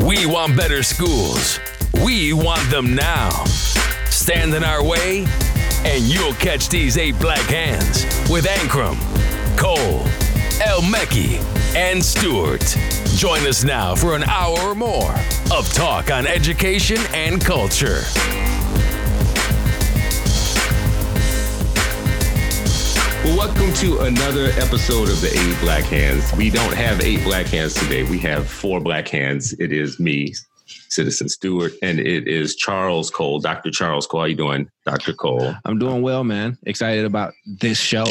We want better schools. We want them now. Stand in our way, and you'll catch these eight black hands with Ankrum, Cole, El Mekki, and Stewart. Join us now for an hour or more of talk on education and culture. Welcome to another episode of the Eight Black Hands. We don't have eight black hands today. We have four black hands. It is me, Citizen Stewart, and it is Charles Cole, Dr. Charles Cole. How you doing, Dr. Cole? I'm doing well, man. Excited about this show.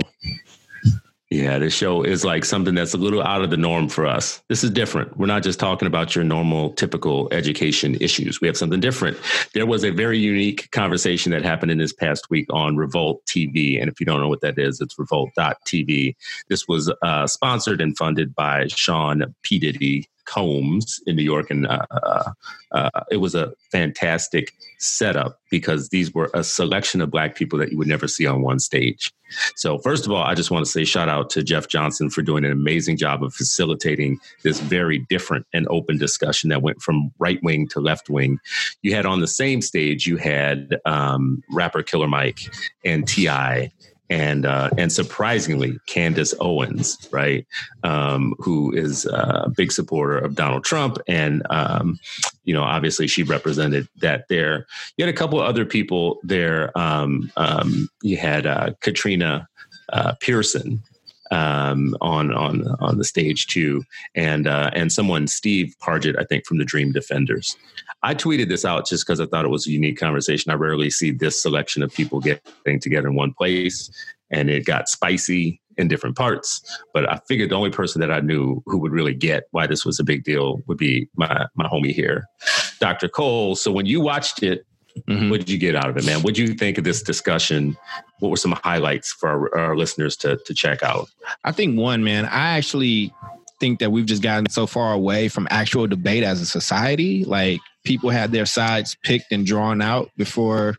Yeah, this show is like something that's a little out of the norm for us. This is different. We're not just talking about your normal, typical education issues. We have something different. There was a very unique conversation that happened in this past week on Revolt TV. And if you don't know what that is, it's revolt.tv. This was uh, sponsored and funded by Sean P. Diddy Combs in New York, and uh, uh, uh, it was a fantastic setup because these were a selection of Black people that you would never see on one stage. So, first of all, I just want to say shout out to Jeff Johnson for doing an amazing job of facilitating this very different and open discussion that went from right wing to left wing. You had on the same stage, you had um, rapper Killer Mike and T.I and uh, and surprisingly, Candace Owens, right, um, who is a big supporter of Donald Trump, and um, you know, obviously she represented that there. You had a couple other people there. Um, um you had uh, Katrina uh, Pearson, um, on on on the stage too, and uh, and someone Steve Pargett, I think from the Dream Defenders. I tweeted this out just because I thought it was a unique conversation. I rarely see this selection of people getting together in one place, and it got spicy in different parts. But I figured the only person that I knew who would really get why this was a big deal would be my my homie here, Dr. Cole. So when you watched it, Mm-hmm. What did you get out of it, man? What did you think of this discussion? What were some highlights for our, our, listeners to to check out? I think one, man, I actually think that we've just gotten so far away from actual debate as a society. Like people had their sides picked and drawn out before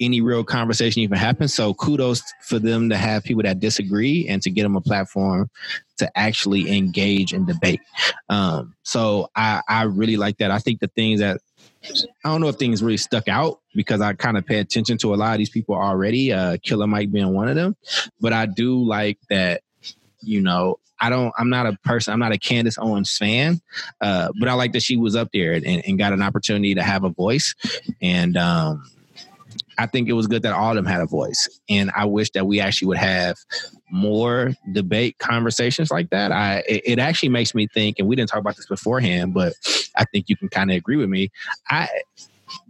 any real conversation even happened. So kudos for them to have people that disagree and to get them a platform to actually engage in debate. Um, so I, I really like that. I think the things that I don't know if things really stuck out because I kind of pay attention to a lot of these people already. Uh, Killer Mike being one of them, but I do like that. You know, I don't. I'm not a person. I'm not a Candace Owens fan, uh, but I like that she was up there and, and got an opportunity to have a voice. And um, I think it was good that all of them had a voice. And I wish that we actually would have more debate conversations like that. I it, it actually makes me think, and we didn't talk about this beforehand, but I think you can kind of agree with me. I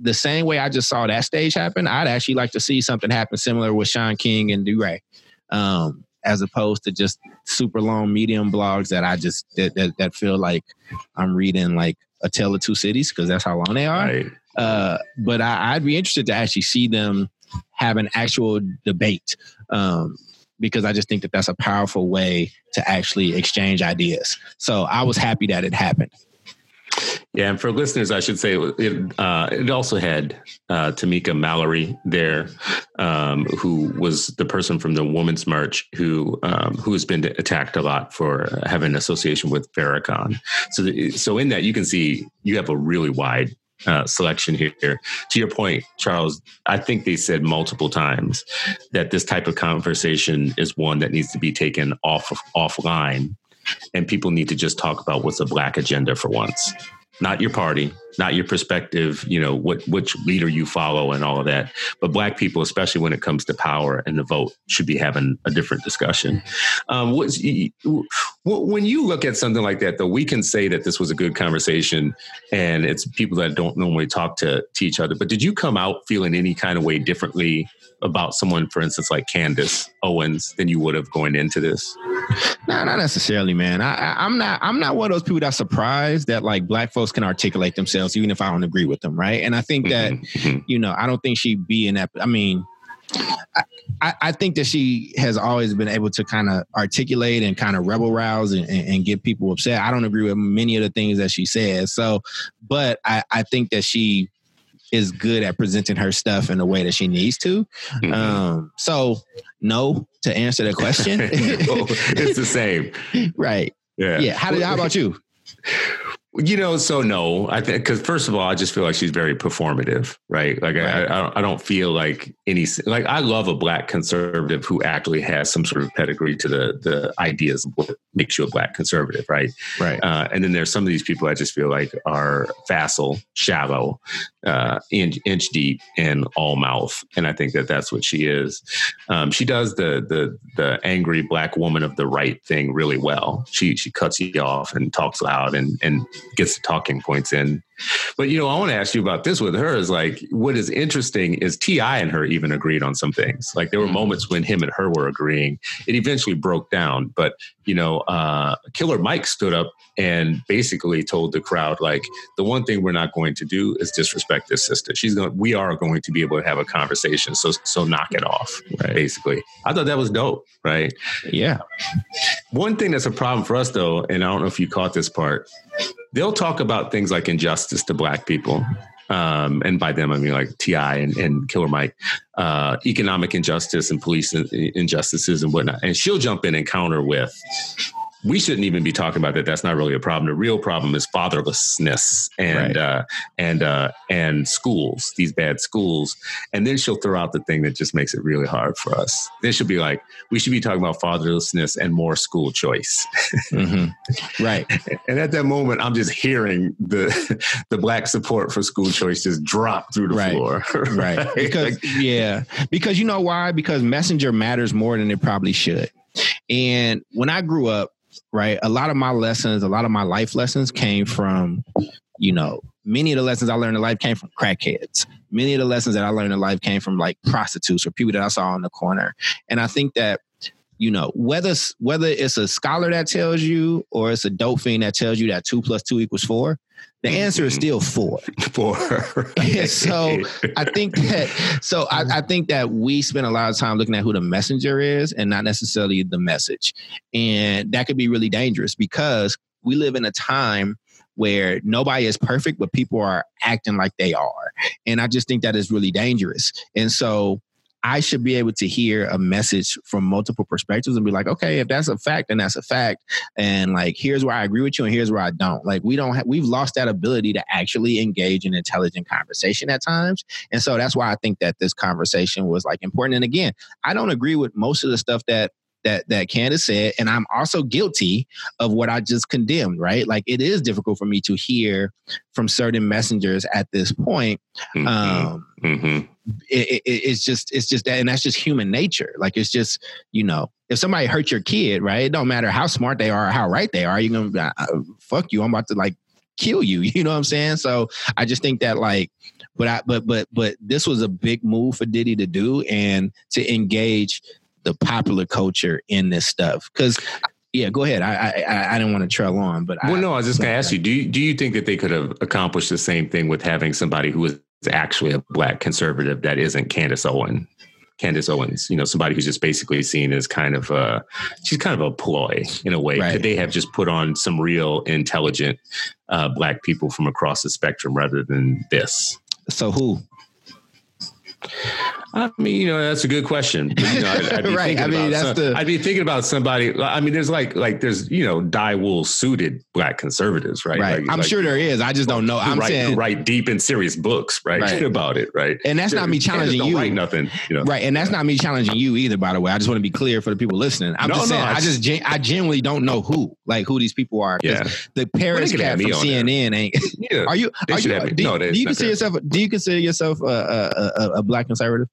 the same way I just saw that stage happen, I'd actually like to see something happen similar with Shaun King and DeRay. Um, as opposed to just super long medium blogs that I just that, that, that feel like I'm reading like a tale of two cities because that's how long they are. Right. Uh, but I, would be interested to actually see them have an actual debate um, because I just think that that's a powerful way to actually exchange ideas. So I was happy that it happened. Yeah, and for listeners, I should say it, uh, it also had uh, Tamika Mallory there, um, who was the person from the Women's March who um, who has been attacked a lot for having an association with Farrakhan. So, so in that you can see you have a really wide uh, selection here. To your point, Charles, I think they said multiple times that this type of conversation is one that needs to be taken off offline, and people need to just talk about what's a black agenda for once not your party, not your perspective, you know, what which leader you follow and all of that. But black people, especially when it comes to power and the vote, should be having a different discussion. Um, what's, when you look at something like that, though, we can say that this was a good conversation and it's people that don't normally talk to, to each other. But did you come out feeling any kind of way differently about someone, for instance, like Candace Owens than you would have going into this? No, not necessarily, man. I, am not. I'm not one of those people that's surprised that like black folks can articulate themselves, even if I don't agree with them, right? And I think that mm-hmm. mm-hmm. you know, I don't think she'd be in that. I mean, I, I, think that she has always been able to kind of articulate and kind of rebel rouse and, and, and, get people upset. I don't agree with many of the things that she says. So, but I, I think that she is good at presenting her stuff in the way that she needs to. Mm-hmm. Um, so no to answer the question. it's the same. right. Yeah. Yeah. How, did, how about you? You know, so no, I think because first of all, I just feel like she's very performative, right? Like right. I, I, don't feel like any like I love a black conservative who actually has some sort of pedigree to the the ideas of what makes you a black conservative, right? Right. Uh, and then there's some of these people I just feel like are facile, shallow, uh, inch, inch deep, and all mouth, and I think that that's what she is. Um, she does the the the angry black woman of the right thing really well. She she cuts you off and talks loud and and gets the talking points in. But you know, I want to ask you about this with her is like what is interesting is T.I. and her even agreed on some things. Like there were mm-hmm. moments when him and her were agreeing. It eventually broke down, but you know, uh, Killer Mike stood up and basically told the crowd like the one thing we're not going to do is disrespect this sister. She's going we are going to be able to have a conversation. So so knock it off. Right. Basically. I thought that was dope, right? Yeah. One thing that's a problem for us though, and I don't know if you caught this part, they'll talk about things like injustice to black people. Um, and by them, I mean like T.I. and, and Killer Mike, uh, economic injustice and police injustices and whatnot. And she'll jump in and counter with, we shouldn't even be talking about that. That's not really a problem. The real problem is fatherlessness and right. uh, and uh, and schools, these bad schools. And then she'll throw out the thing that just makes it really hard for us. Then she'll be like, we should be talking about fatherlessness and more school choice. mm-hmm. Right. and at that moment, I'm just hearing the the black support for school choice just drop through the right. floor. right. right. Because like, yeah, because you know why? Because messenger matters more than it probably should. And when I grew up, right? A lot of my lessons, a lot of my life lessons came from, you know, many of the lessons I learned in life came from crackheads. Many of the lessons that I learned in life came from like prostitutes or people that I saw on the corner. And I think that you know whether whether it's a scholar that tells you or it's a dope fiend that tells you that two plus two equals four the answer is mm-hmm. still four. Four. so I think that so I, I, think that we spend a lot of time looking at who the messenger is and not necessarily the message. And that could be really dangerous because we live in a time where nobody is perfect, but people are acting like they are. And I just think that is really dangerous. And so I should be able to hear a message from multiple perspectives and be like, okay, if that's a fact, then that's a fact. And like, here's where I agree with you and here's where I don't. Like, we don't have, we've lost that ability to actually engage in intelligent conversation at times. And so that's why I think that this conversation was like important. And again, I don't agree with most of the stuff that that that Candace said, and I'm also guilty of what I just condemned. Right, like it is difficult for me to hear from certain messengers at this point. Mm-hmm. Um, mm-hmm. It, it, it's just it's just that, and that's just human nature. Like it's just you know, if somebody hurt your kid, right? It don't matter how smart they are, or how right they are. You're gonna uh, fuck you. I'm about to like kill you. You know what I'm saying? So I just think that like but I but but but this was a big move for Diddy to do and to engage the popular culture in this stuff because yeah, go ahead. I I, I didn't want to trail on, but well, I, no, I was just going to ask you do you, do you think that they could have accomplished the same thing with having somebody who is actually a black conservative that isn't Candace Owen? Candace Owens, you know, somebody who's just basically seen as kind of a, she's kind of a ploy in a way. Right. Could they have just put on some real intelligent uh, black people from across the spectrum rather than this? So who? I mean, you know, that's a good question. But, you know, I'd, I'd right. I mean, that's some, the. I'd be thinking about somebody. I mean, there's like, like there's you know, die wool suited black conservatives, right? Right. Like, I'm like, sure there is. I just don't know. I'm write, saying write deep and serious books, right, right. about it, right? And that's not me challenging you. Write nothing, you know. Right. And that's not me challenging you either. By the way, I just want to be clear for the people listening. I'm no, just saying. No, I just I genuinely don't know who, like, who these people are. Yeah. The Paris cat from CNN there. ain't. Yeah. Are you? Are you? Do, no, do you consider yourself? Do you consider yourself a, a, a, a black conservative?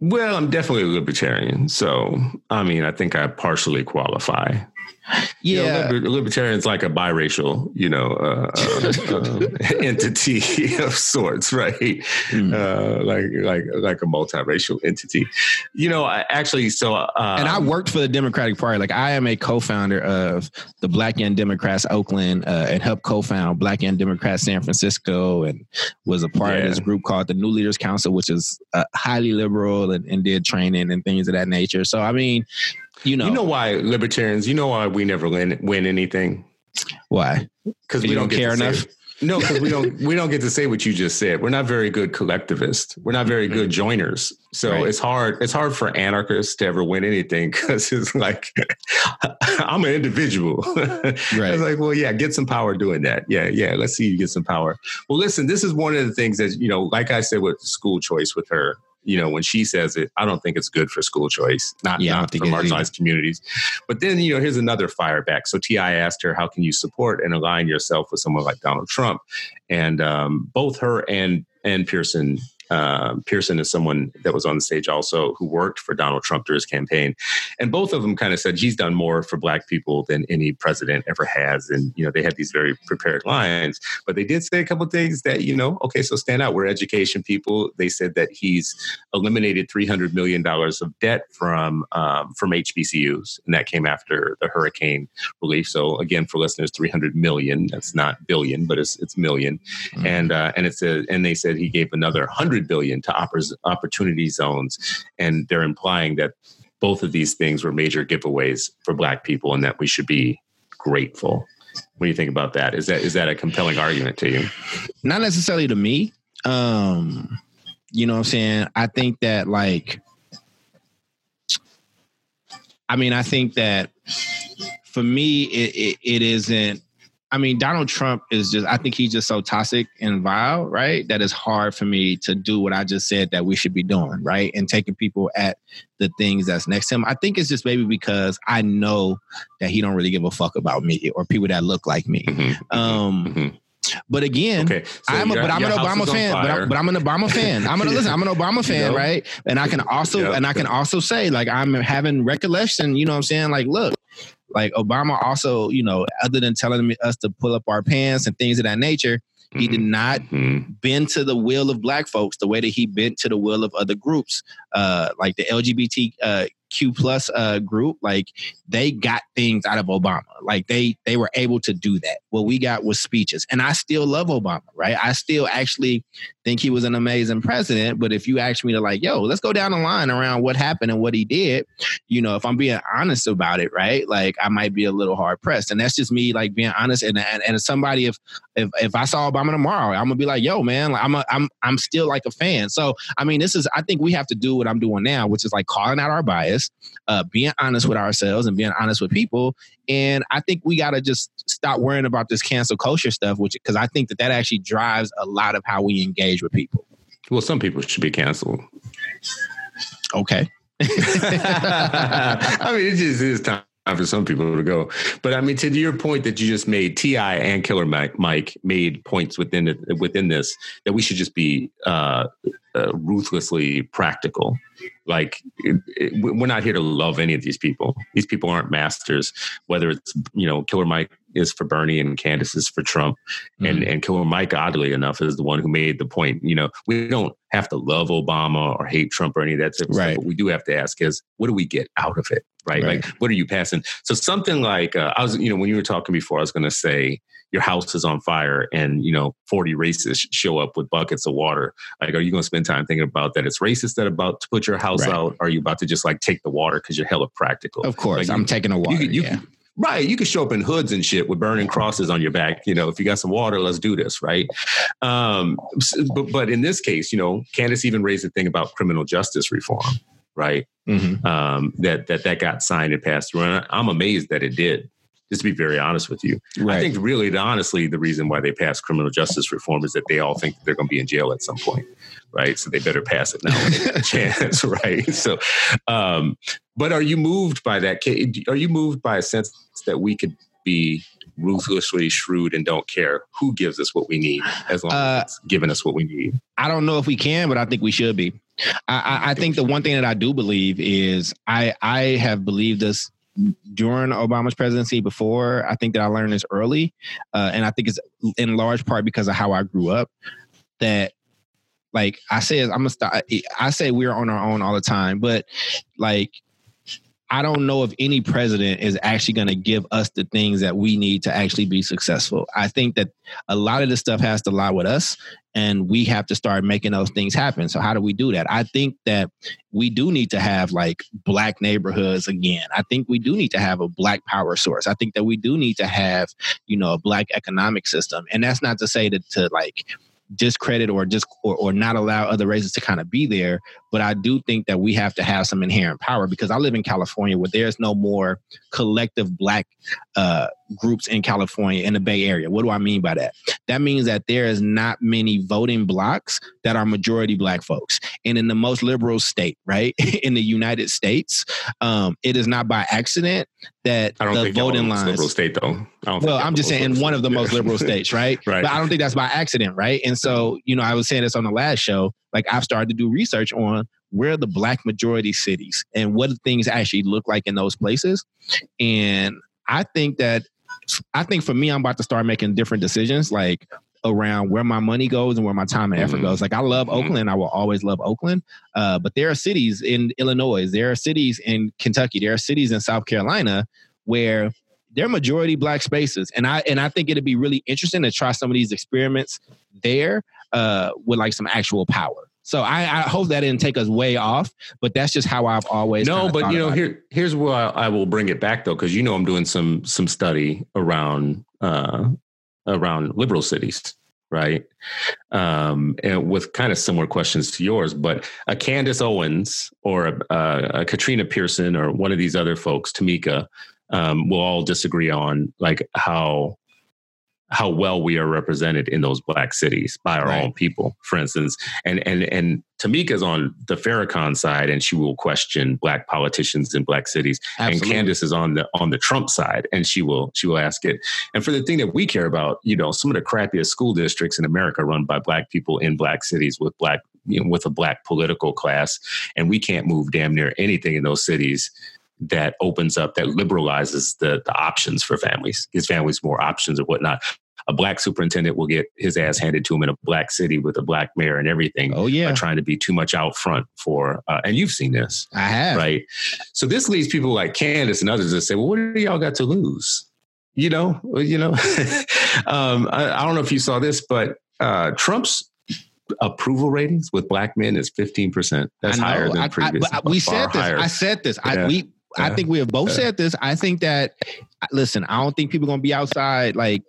Well, I'm definitely a libertarian. So, I mean, I think I partially qualify. Yeah, you know, libertarian is like a biracial, you know, uh, uh, uh, entity of sorts, right? Mm. like like like a multiracial entity. You know, I actually, so um, and I worked for the Democratic Party. Like I am a co-founder of the Black Young Democrats Oakland, uh, and helped co-found Black Young Democrats San Francisco, and was a part yeah. of this group called the New Leaders Council, which is uh, highly liberal and, and did training and things of that nature. So I mean you know, you know why libertarians. You know why we never win win anything. Why? Because we don't, don't care enough. Say, No, because we don't we don't get to say what you just said. We're not very good collectivists. We're not very good joiners. So right. it's hard. It's hard for anarchists to ever win anything because it's like I'm an individual. right. It's like, well, yeah, get some power doing that. Yeah, yeah. Let's see you get some power. Well, listen, this is one of the things that you know, like I said with school choice with her you know, when she says it, I don't think it's good for school choice, not, yeah, not for marginalized communities. But then, you know, here's another fire back. So T.I. asked her, how can you support and align yourself with someone like Donald Trump? And um, both her and and Pearson uh, Pearson is someone that was on the stage also who worked for Donald Trump during his campaign, and both of them kind of said he's done more for Black people than any president ever has. And you know they had these very prepared lines, but they did say a couple things that you know okay, so stand out. We're education people. They said that he's eliminated three hundred million dollars of debt from um, from HBCUs, and that came after the hurricane relief. So again, for listeners, three hundred million. That's not billion, but it's it's 1000000 mm-hmm. and uh, and it's a and they said he gave another hundred 100 billion to opportunity zones and they're implying that both of these things were major giveaways for black people and that we should be grateful. What do you think about that? Is that is that a compelling argument to you? Not necessarily to me. Um you know what i'm saying? I think that like i mean i think that for me it, it, it isn't I mean, Donald Trump is just, I think he's just so toxic and vile, right? That it's hard for me to do what I just said that we should be doing, right? And taking people at the things that's next to him. I think it's just maybe because I know that he don't really give a fuck about me or people that look like me. Mm-hmm, mm-hmm um, mm-hmm. But again, okay, so I'm a, but I'm an Obama fan. But I'm, but I'm, an Obama fan. I'm gonna listen. I'm an Obama fan, right? And I can also yep. and I can also say like I'm having recollection. You know what I'm saying? Like, look, like Obama also, you know, other than telling us to pull up our pants and things of that nature, mm-hmm. he did mm-hmm. not mm-hmm. bend to the will of black folks the way that he bent to the will of other groups, uh, like the LGBT uh, Q plus uh, group, like they got things out of Obama. Like they they were able to do that. What we got was speeches, and I still love Obama. Right, I still actually think he was an amazing president. But if you ask me to like, yo, let's go down the line around what happened and what he did, you know, if I'm being honest about it, right, like I might be a little hard pressed, and that's just me like being honest. And and, and somebody, if if if I saw Obama tomorrow, I'm gonna be like, yo, man, like, I'm a, I'm I'm still like a fan. So I mean, this is I think we have to do what I'm doing now, which is like calling out our bias, uh, being honest with ourselves, and being honest with people. And I think we got to just stop worrying about this cancel culture stuff, which because I think that that actually drives a lot of how we engage with people. Well, some people should be canceled. Okay. I mean, it just is time for some people to go. But I mean, to your point that you just made, T.I. and Killer Mike, Mike made points within it, within this that we should just be uh, uh, ruthlessly practical. Like it, it, we're not here to love any of these people. These people aren't masters. Whether it's you know Killer Mike is for Bernie and Candace is for Trump, mm-hmm. and and Killer Mike, oddly enough, is the one who made the point. You know, we don't have to love Obama or hate Trump or any of that type of right. stuff. But we do have to ask is what do we get out of it? Right? right. Like what are you passing? So something like uh, I was, you know, when you were talking before, I was going to say your house is on fire and you know 40 racists show up with buckets of water like are you going to spend time thinking about that it's racist that about to put your house right. out are you about to just like take the water because you're hella practical of course like, i'm you, taking a water you, you, yeah. Right. You could show up in hoods and shit with burning crosses on your back. You know, if you got some water, let's do this. Right. Um, but, but in this case, you know, Candace even raised the thing about criminal justice reform. Right. Mm-hmm. Um, that, that, that got signed and passed through. And I'm amazed that it did just to be very honest with you. Right. I think really, honestly, the reason why they passed criminal justice reform is that they all think that they're going to be in jail at some point, right? So they better pass it now when they get a chance, right? So, um, but are you moved by that? Are you moved by a sense that we could be ruthlessly shrewd and don't care who gives us what we need as long uh, as it's giving us what we need? I don't know if we can, but I think we should be. I, I, think the one thing that I do believe is I I have believed this during Obama's presidency before. I think that I learned this early, uh, and I think it's in large part because of how I grew up. That, like I say, I'm gonna stop. I say we're on our own all the time, but like I don't know if any president is actually going to give us the things that we need to actually be successful. I think that a lot of this stuff has to lie with us and we have to start making those things happen. So how do we do that? I think that we do need to have like black neighborhoods again. I think we do need to have a black power source. I think that we do need to have, you know, a black economic system. And that's not to say that to like discredit or just or, or not allow other races to kind of be there but i do think that we have to have some inherent power because i live in california where there's no more collective black uh, groups in california in the bay area what do i mean by that that means that there is not many voting blocks that are majority black folks and in the most liberal state right in the united states um, it is not by accident that I don't the think voting lines liberal state though. I don't think well, I'm just saying liberal one of the most liberal states, right? Right. But I don't think that's by accident, right? And so, you know, I was saying this on the last show. Like I've started to do research on where are the black majority cities and what do things actually look like in those places. And I think that I think for me, I'm about to start making different decisions, like around where my money goes and where my time and effort Mhm. goes. Like I love Mhm. Oakland, I will always love Oakland. Uh, but there are cities in Illinois, there are cities in Kentucky, there are cities in South Carolina where they're majority black spaces, and I and I think it'd be really interesting to try some of these experiments there uh, with like some actual power. So I, I hope that didn't take us way off, but that's just how I've always No, but you know, about it. here's where I, I will bring it back though, because you know I'm doing some some study around uh, around liberal cities, right? Um, and with kind of similar questions to yours, but a Candace Owens or a, a, a Katrina Pearson or one of these other folks, Tamika, um, will all disagree on like how how well we are represented in those black cities by our Right. own people, for instance. And and and Tamika's on the Farrakhan side, and she will question black politicians in black cities. And Absolutely. Candace is on the on the Trump side, and she will she will ask it. And for the thing that we care about, you know, some of the crappiest school districts in America run by black people in black cities with black you know, with a black political class, and we can't move damn near anything in those cities that opens up that liberalizes the the options for families, gives families more options or whatnot. A black superintendent will get his ass handed to him in a black city with a black mayor and everything Oh yeah, trying to be too much out front for uh, and you've seen this I have. right so this leads people like candace and others to say well what do y'all got to lose you know you know um, I, I don't know if you saw this but uh, trump's approval ratings with black men is 15% that's higher than I- I- previous but we said this. higher. I said this. I we. I think we have both said this. I think that. Listen, I don't think people are gonna be outside like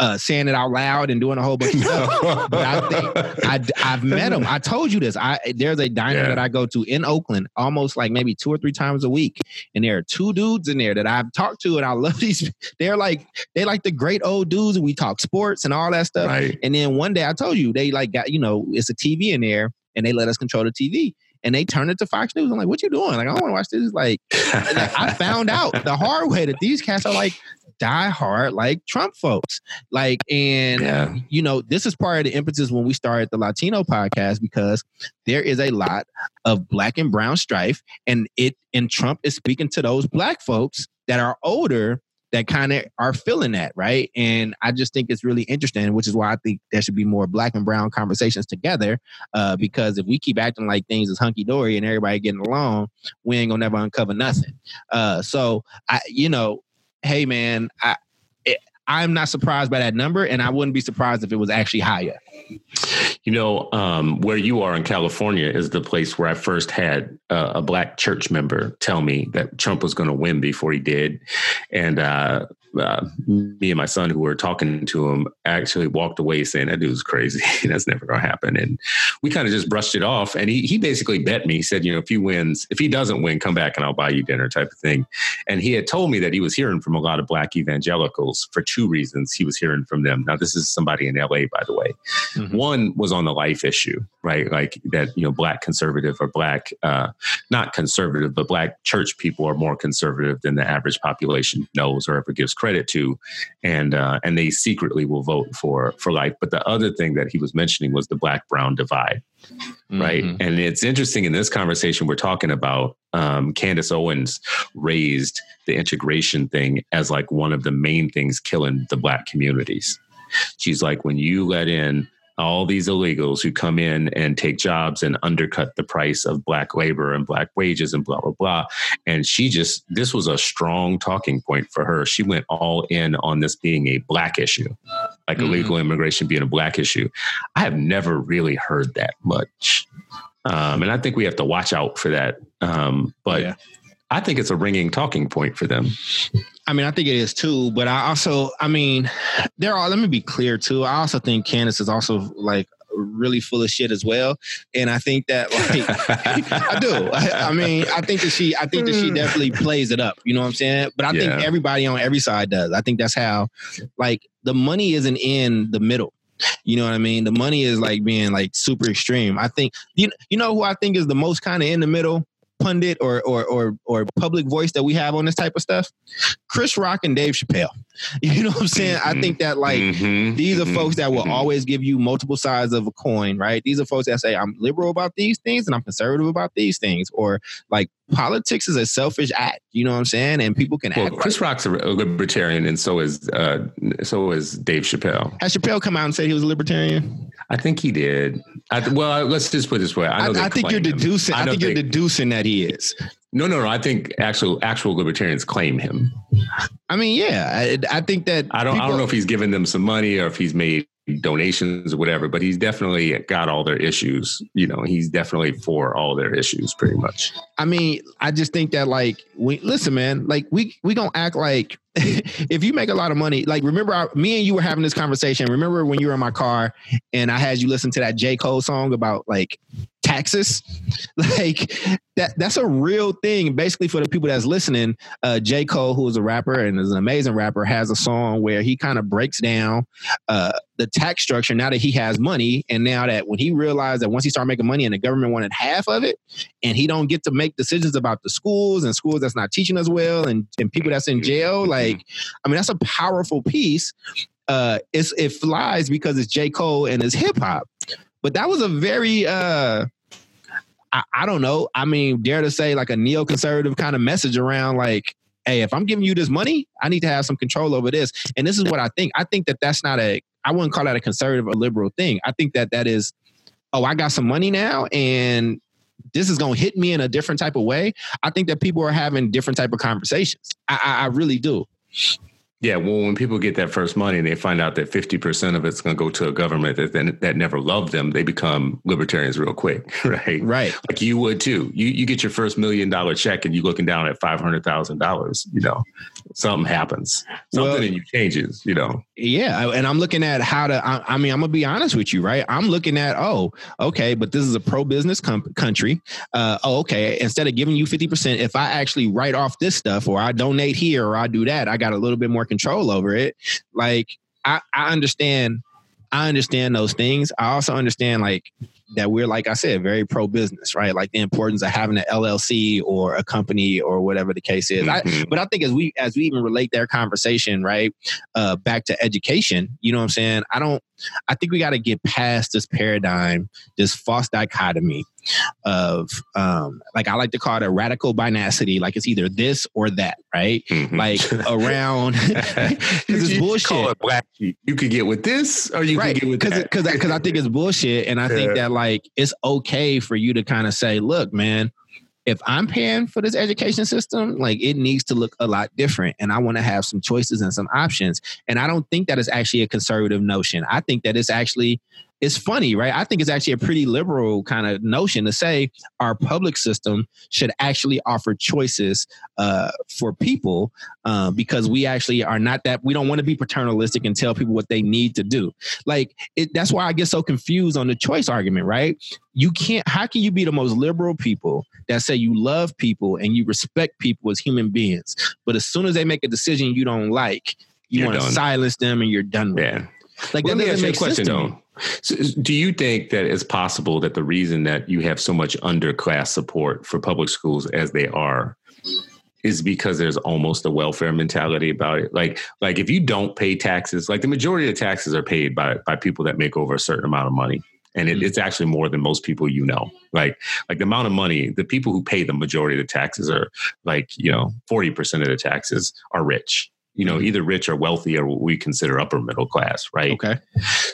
uh, saying it out loud and doing a whole bunch of stuff. But I think I, I've met them. I told you this. I there's a diner Yeah. that I go to in Oakland almost like maybe two or three times a week, and there are two dudes in there that I've talked to, and I love these. They're like they like the great old dudes, and we talk sports and all that stuff. right And then one day I told you they like got you know it's a TV in there, and they let us control the TV. And they turned it to Fox News. I'm like, what you doing? Like, I don't want to watch this. Like, I found out the hard way that these cats are like die hard like Trump folks. Like, and yeah you know, this is part of the impetus when we started the Latino podcast because there is a lot of black and brown strife, and it and Trump is speaking to those black folks that are older that kind of are feeling that, right? And I just think it's really interesting, which is why I think there should be more black and brown conversations together. Uh, because if we keep acting like things is hunky dory and everybody getting along, we ain't gonna never uncover nothing. Uh, so I, you know, hey man, I. I'm not surprised by that number, and I wouldn't be surprised if it was actually higher. You know, um, where you are in California is the place where I first had uh, a black church member tell me that Trump was going to win before he did. And uh, uh, me and my son, who were talking to him, actually walked away saying, That dude's crazy. That's never going to happen. And we kind of just brushed it off. And he, he basically bet me, he said, You know, if he wins, if he doesn't win, come back and I'll buy you dinner type of thing. And he had told me that he was hearing from a lot of black evangelicals for two reasons. He was hearing from them. Now, this is somebody in LA, by the way. Mhm. One was on the life issue, right? Like that, you know, black conservative or black, uh, not conservative, but black church people are more conservative than the average population knows or ever gives credit to, and uh, and they secretly will vote for for life. But the other thing that he was mentioning was the black brown divide right? Mhm. And it's interesting in this conversation we're talking about. Um, Candace Owens raised the integration thing as like one of the main things killing the black communities. She's like, when you let in all these illegals who come in and take jobs and undercut the price of black labor and black wages and blah blah blah. And she just this was a strong talking point for her. She went all in on this being a black issue like mm-hmm. illegal immigration being a black issue. I have never really heard that much. Um, and i think we have to watch out for that. Um, but yeah. I think it's a ringing talking point for them. I mean, I think it is too, but I also, I mean, there are, let me be clear too. I also think Candace is also like really full of shit as well. And I think that like I do. I, I, mean, I think that she I think that she definitely plays it up. You know what I'm saying? But I yeah. think everybody on every side does. I think that's how like the money isn't in the middle. You know what I mean? The money is like being like super extreme. I think you you know who I think is the most kind of in the middle pundit or, or or or public voice that we have on this type of stuff? Chris Rock and Dave Chappelle. You know what I'm saying? Mm-hmm. I think that like mm-hmm. these are folks that will mm-hmm. always give you multiple sides of a coin, right? These are folks that say I'm liberal about these things and I'm conservative about these things, or like politics is a selfish act. You know what I'm saying? And people can. Well, Chris like Rock's a libertarian, and so is uh, so is Dave Chappelle. Has Chappelle come out and said he was a libertarian? I think he did. I, well, let's just put it this way. I, I, I think you're deducing. I, I think you're deducing that he is. No, no, no. I think actual actual libertarians claim him. I mean, yeah, I, I think that I don't. People, I don't know if he's given them some money or if he's made donations or whatever, but he's definitely got all their issues. You know, he's definitely for all their issues, pretty much. I mean, I just think that like we listen, man. Like we we gonna act like if you make a lot of money. Like remember, me and you were having this conversation. Remember when you were in my car and I had you listen to that J Cole song about like taxes. Like that that's a real thing basically for the people that's listening. Uh j. Cole who is a rapper and is an amazing rapper has a song where he kind of breaks down uh the tax structure now that he has money and now that when he realized that once he started making money and the government wanted half of it and he don't get to make decisions about the schools and schools that's not teaching us well and, and people that's in jail mm-hmm. like i mean that's a powerful piece. Uh it's it flies because it's j. Cole and it's hip-hop. But that was a very uh I, I don't know. I mean, dare to say like a neoconservative kind of message around like, hey, if I'm giving you this money, I need to have some control over this. And this is what I think. I think that that's not a. I wouldn't call that a conservative or liberal thing. I think that that is, oh, I got some money now, and this is going to hit me in a different type of way. I think that people are having different type of conversations. I, I, I really do. Yeah, well, when people get that first money and they find out that 50% of it's going to go to a government that then, that never loved them, they become libertarians real quick, right? Right. Like you would too. You you get your first million dollar check and you're looking down at $500,000, you know. Something happens. Something well, in you changes, you know. Yeah, and I'm looking at how to I, I, mean, I'm going to be honest with you, right? I'm looking at, oh, okay, but this is a pro-business com- country. Uh, oh, okay, instead of giving you 50%, if I actually write off this stuff or I donate here or I do that, I got a little bit more control over it. Like I, I understand, I understand those things. I also understand like that we're like I said, very pro business, right? Like the importance of having an LLC or a company or whatever the case is. Mm-hmm. I, but I think as we as we even relate their conversation, right, uh, back to education, you know what I'm saying? I don't. I think we got to get past this paradigm, this false dichotomy of um like I like to call it a radical binacity like it's either this or that right mm-hmm. like around because it's bullshit call it black sheep you could get with this or you right. could get with Cause, that because because I think it's bullshit and I yeah. think that like it's okay for you to kind of say look man if I'm paying for this education system, like it needs to look a lot different. And I want to have some choices and some options. And I don't think that is actually a conservative notion. I think that it's actually it's funny, right? I think it's actually a pretty liberal kind of notion to say our public system should actually offer choices uh, for people uh, because we actually are not that we don't want to be paternalistic and tell people what they need to do. Like it, that's why I get so confused on the choice argument, right? You can't. How can you be the most liberal people that say you love people and you respect people as human beings, but as soon as they make a decision you don't like, you want to silence them and you're done with yeah. Like well, that doesn't make question, though. So do you think that it's possible that the reason that you have so much underclass support for public schools as they are is because there's almost a welfare mentality about it? Like, like if you don't pay taxes, like the majority of taxes are paid by by people that make over a certain amount of money. And it, mm-hmm. it's actually more than most people you know. Like, like the amount of money, the people who pay the majority of the taxes are like, you know, 40% of the taxes are rich you know, mm-hmm. either rich or wealthy or what we consider upper middle class, right? Okay.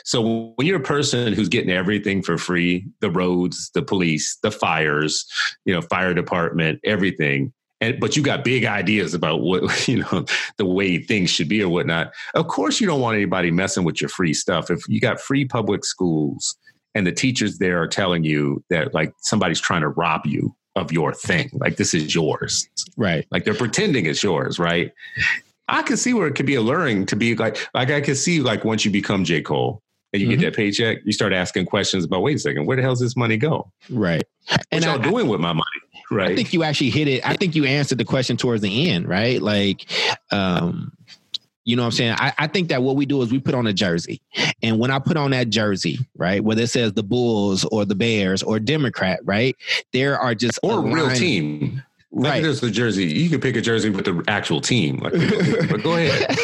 So when you're a person who's getting everything for free, the roads, the police, the fires, you know, fire department, everything, and but you got big ideas about what you know the way things should be or whatnot. Of course, you don't want anybody messing with your free stuff. If you got free public schools and the teachers there are telling you that like somebody's trying to rob you of your thing, like this is yours, right? Like they're pretending it's yours, right? I can see where it could be alluring to be like, like I can see like once you become J. Cole and you mm-hmm. get that paycheck, you start asking questions about, wait a second, where the hell's this money go? Right. What and y'all I, doing with my money? Right. I think you actually hit it. I think you answered the question towards the end, right? Like, um, you know what I'm saying? I, I, think that what we do is we put on a jersey. And when I put on that jersey, right, whether it says the Bulls or the Bears or Democrat, right, there are just or a real team. Right. There's the jersey. You can pick a jersey with the actual team. Like, but go ahead.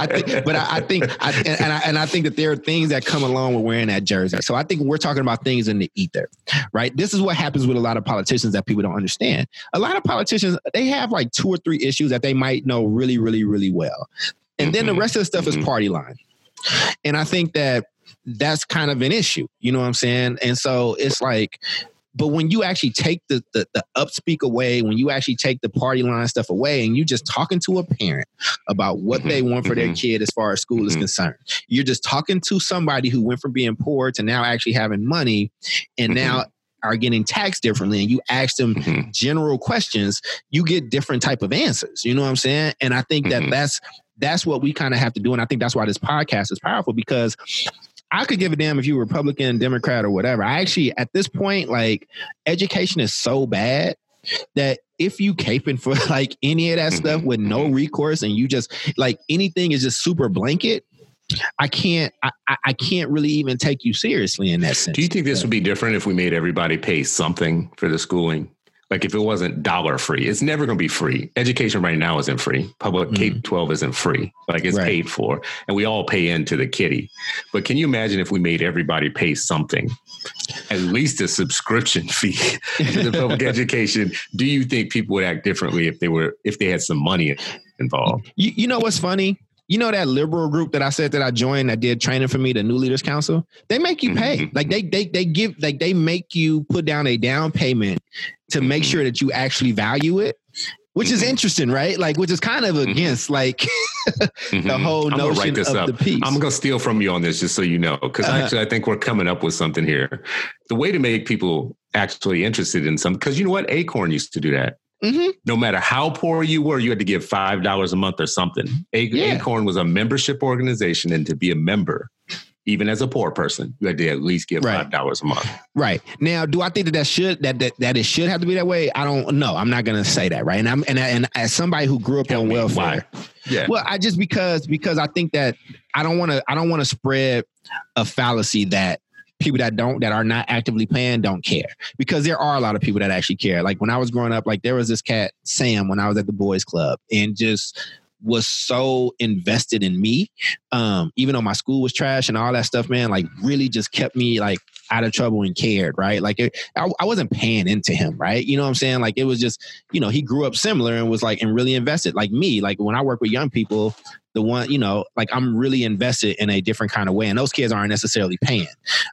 I think, but I, I think, I, and, I, and I think that there are things that come along with wearing that jersey. So I think we're talking about things in the ether, right? This is what happens with a lot of politicians that people don't understand. A lot of politicians, they have like two or three issues that they might know really, really, really well. And mm-hmm. then the mm-hmm. rest of the stuff mm-hmm. is party line. And I think that that's kind of an issue. You know what I'm saying? And so it's like but when you actually take the, the, the upspeak away, when you actually take the party line stuff away, and you just talking to a parent about what mm-hmm. they want for mm-hmm. their kid as far as school mm-hmm. is concerned, you're just talking to somebody who went from being poor to now actually having money, and now mm-hmm. are getting taxed differently and you ask them mm-hmm. general questions you get different type of answers you know what i'm saying and i think that mm-hmm. that's that's what we kind of have to do and i think that's why this podcast is powerful because I could give a damn if you were Republican, Democrat, or whatever. I actually, at this point, like education is so bad that if you caping for like any of that mm-hmm. stuff with no recourse and you just like anything is just super blanket, I can't I, I can't really even take you seriously in that sense. Do you think this would be different if we made everybody pay something for the schooling? Like if it wasn't dollar free, it's never going to be free. Education right now isn't free. Public mm-hmm. K twelve isn't free. Like it's right. paid for, and we all pay into the kitty. But can you imagine if we made everybody pay something, at least a subscription fee to the public education? Do you think people would act differently if they were if they had some money involved? You, you know what's funny? You know that liberal group that I said that I joined that did training for me, the New Leaders Council. They make you pay. Mm-hmm. Like they they they give like they make you put down a down payment to make mm-hmm. sure that you actually value it. Which is mm-hmm. interesting, right? Like, which is kind of against like the whole I'm notion write this of up. the piece. I'm gonna steal from you on this, just so you know, because uh-huh. actually, I think we're coming up with something here. The way to make people actually interested in some, because you know what, Acorn used to do that. Mm-hmm. No matter how poor you were, you had to give five dollars a month or something. A- yeah. Acorn was a membership organization, and to be a member, even as a poor person, you had to at least give five dollars a month. Right now, do I think that that should that, that that it should have to be that way? I don't know. I'm not going to say that, right? And I'm and, and as somebody who grew up Tell on welfare, why? yeah. Well, I just because because I think that I don't want to I don't want to spread a fallacy that people that don't that are not actively paying don't care. Because there are a lot of people that actually care. Like when i was growing up like there was this cat sam when i was at the boys club and just was so invested in me. Um even though my school was trash and all that stuff man like really just kept me like out of trouble and cared right? Like it, I, I wasn't paying into him right? You know what i'm saying? Like it was just you know he grew up similar and was like and really invested. Like me like when i work with young people the one, you know, like I'm really invested in a different kind of way. And those kids aren't necessarily paying.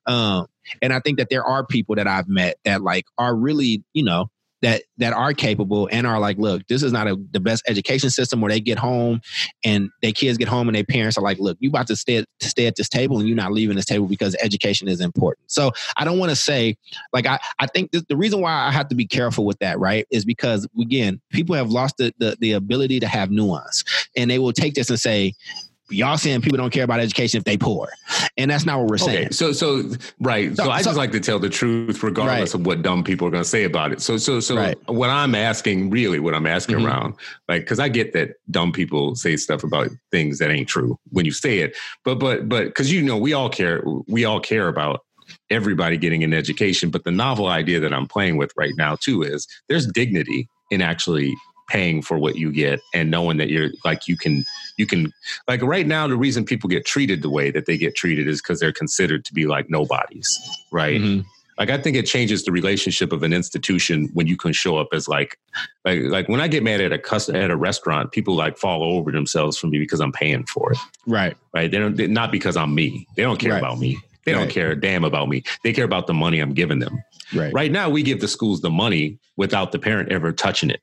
Um, and I think that there are people that I've met that like are really, you know, that that are capable and are like, look, this is not a, the best education system where they get home and their kids get home and their parents are like, look, you about to stay stay at this table and you're not leaving this table because education is important. So I don't want to say like I I think th- the reason why I have to be careful with that right is because again people have lost the, the the ability to have nuance and they will take this and say y'all saying people don't care about education if they poor, and that's not what we're saying. Okay, so so right. So, so I just like to tell the truth regardless right. of what dumb people are going to say about it. So so so right. what I'm asking, really, what I'm asking mm-hmm. around, like, because I get that dumb people say stuff about things that ain't true when you say it, but but but because you know we all care, we all care about everybody getting an education. But the novel idea that I'm playing with right now too is there's dignity in actually paying for what you get and knowing that you're like you can you can like right now the reason people get treated the way that they get treated is because they're considered to be like nobodies right mm-hmm. Like I think it changes the relationship of an institution when you can show up as like, like, like when I get mad at a cus- at a restaurant, people like fall over themselves for me because I'm paying for it. Right. Right. They don't. They're not because I'm me. They don't care Right. about me. They don't care a damn about me. They care about the money I'm giving them. Right. Right now, we give the schools the money without the parent ever touching it.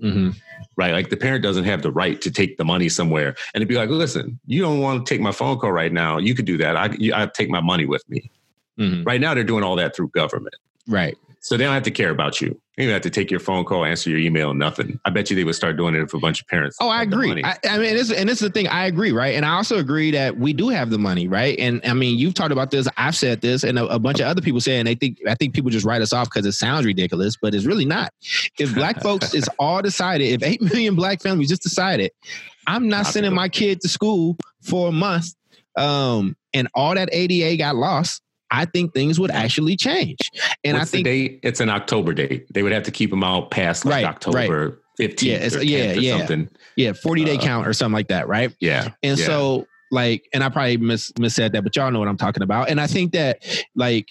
Hmm Right. Like the parent doesn't have the right to take the money somewhere and to be like, listen, you don't want to take my phone call right now. You could do that. I, you, I take my money with me. hmm Right now, they're doing all that through government. Right. So they don't have to care about you. They don't have to take your phone call, answer your email, nothing. I bet you they would start doing it if a bunch of parents. Oh, I agree. I, I mean, this, and this is the thing. I agree, right? And I also agree that we do have the money, right? And I mean, you've talked about this. I've said this, and a, a bunch of other people say, and they think I think people just write us off because it sounds ridiculous, but it's really not. If black folks is all decided, if eight million black families just decided, I'm not Not sending my kid to school for a month, um, and all that ADA got lost. I think things would actually change, and What's I think date? It's an October date. They would have to keep them out past like Right, October 15th Yeah, it's- or 10th yeah, yeah. something. yeah, 40 day Uh, count or something like that, right? Yeah. And yeah. so, like, and I probably mis missaid that, but y'all know what I'm talking about. And I think that, like,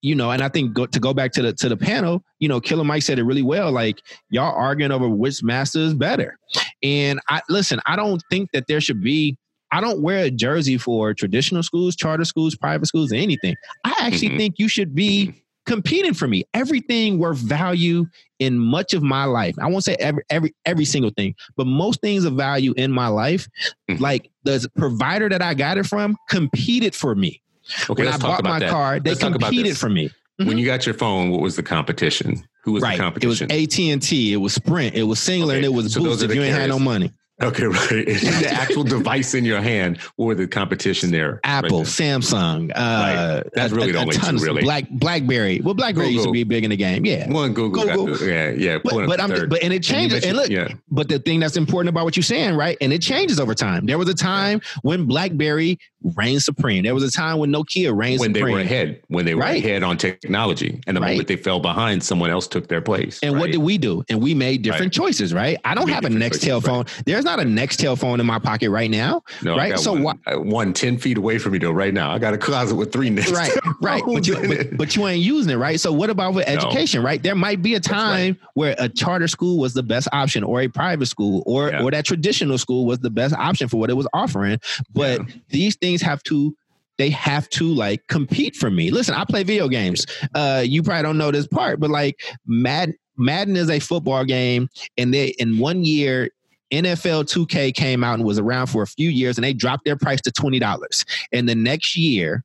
you know, and I think go, to go back to the to the panel, you know, Killer Mike said it really well. Like, y'all arguing over which master is better. And I listen, I don't think that there should be. I don't wear a jersey for traditional schools, charter schools, private schools, anything. I actually Mhm. think you should be competing for me. Everything worth value in much of my life. I won't say every every every single thing, but most things of value in my life, Mhm. like the provider that I got it from, competed for me. okay, when I let's talk bought about my that. car, they Let's competed for me. When you got your phone, what was the competition? Who was right. the It was competition? AT and T. It was Sprint. It was Cingular, Okay, and it was so Boost. If you ain't had no money, okay, right. the actual device in your hand. or the competition there? Apple, Right Samsung. Uh, That's really the only two, ton of- really. Black BlackBerry. Well, BlackBerry used to be big in the game. Yeah. One Google, Google. got yeah, yeah. But, but I'm third. but and it changes. And look, yeah, But the thing that's important about what you're saying, right? And it changes over time. There was a time when BlackBerry reigned supreme. There was a time when Nokia reigned supreme. when they supreme. were ahead, when they were Right. ahead on technology, and the Right. moment they fell behind, someone else took their place. And what did we do? And we made different Right. choices, right? I don't have a Nextel phone. There's not a Nextel phone in my pocket right now. No, right? So one, why- uh, one 10 feet away from me though. Right now, I got a closet with three next. Right, right. But you, but, but you ain't using it, right? So what about with No. education, right? There might be a right. time where a charter school was the best option, or a private school, or Yeah. or that traditional school was the best option for what it was offering. But these things have to. They have to like compete for me. Listen, I play video games. Uh, you probably don't know this part, but like Madden, Madden is a football game, and they in one year NFL 2K came out and was around for a few years and they dropped their price to $20. And the next year,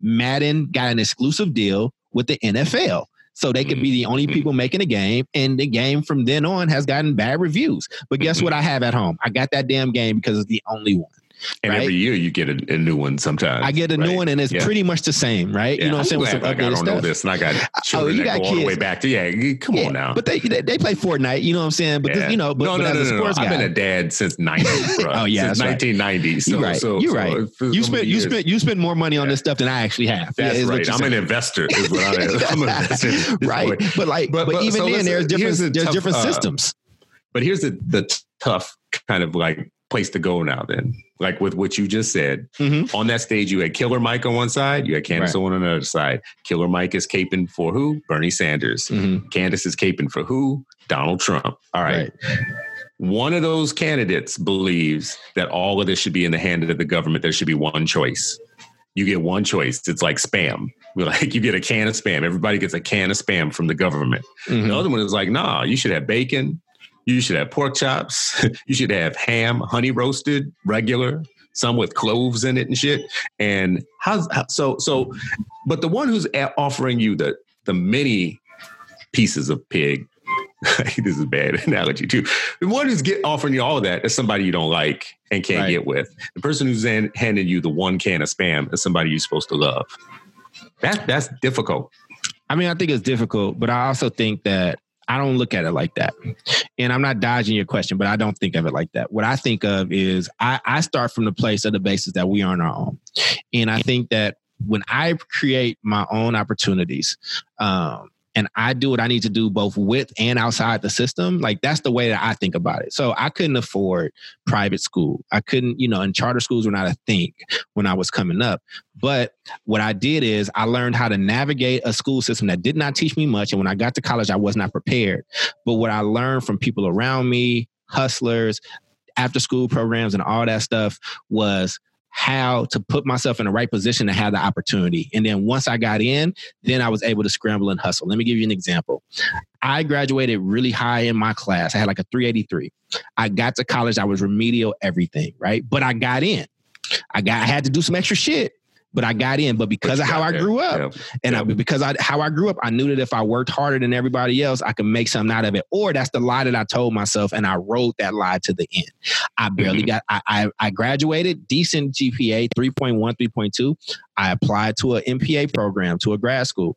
Madden got an exclusive deal with the NFL. So they could be the only Mhm. people making a game. And the game from then on has gotten bad reviews. But guess Mhm. what I have at home? I got that damn game because it's the only one. And right? every year you get a, a new one. Sometimes I get a new one and it's Yeah. pretty much the same, right? Yeah, you know what I'm saying? With some like, I don't know this, and I got children Oh, you got go all the way back to yeah. Come Yeah, on now. But they, they they play Fortnite, you know what I'm saying? But this, you know, but, no, no, as no, a no, I've guy, been a dad since '90. Bro. Oh, yeah, since that's right. 1990. So, You're right. So, You're right. you so spent you spent you spent more money on this stuff than I actually have. That's right. I'm an investor. Is what I am. I'm an investor. right? But like, But- even then, there's different there's different uh, systems. But here's the the tough kind of like place to go now. Then, like with what you just said, Mhm. on that stage, you had Killer Mike on one side, you had Candace Right. on another side. Killer Mike is caping for who? Bernie Sanders. Mhm. Candace is caping for who? Donald Trump. All right. One of those candidates believes that all of this should be in the hand of the government. There should be one choice. You get one choice. It's like spam. We Like you get a can of spam. Everybody gets a can of spam from the government. Mhm. The other one is like, nah, you should have bacon. You should have pork chops. you should have ham, honey roasted, regular, some with cloves in it and shit. And how's how, so so? But the one who's offering you the the many pieces of pig. this is a bad analogy too. The one who's get offering you all of that is somebody you don't like and can't Right. get with. The person who's in, handing you the one can of spam is somebody you're supposed to love. That that's difficult. I mean, I think it's difficult, but I also think that I don't look at it like that. And I'm not dodging your question, but I don't think of it like that. What I think of is I, I start from the place of the basis that we are on our own. And I think that when I create my own opportunities, um, and I do what I need to do both with and outside the system, like that's the way that I think about it. So I couldn't afford private school. I couldn't, you know, and charter schools were not a thing when I was coming up. But what I did is I learned how to navigate a school system that did not teach me much. And when I got to college, I was not prepared. But what I learned from people around me, hustlers, after school programs, and all that stuff was how to put myself in the right position to have the opportunity. And then once I got in, then I was able to scramble and hustle. Let me give you an example. I graduated really high in my class. I had like a 383. I got to college, I was remedial everything, right? But I got in. I got I had to do some extra shit but I got in. But because of how I grew up, yeah. and I, because I how I grew up, I knew that if I worked harder than everybody else, I could make something out of it. Or that's the lie that I told myself, and I wrote that lie to the end. I barely mm-hmm. got. I, I, I graduated, decent GPA, 3.1, 3.2. I applied to an MPA program to a grad school.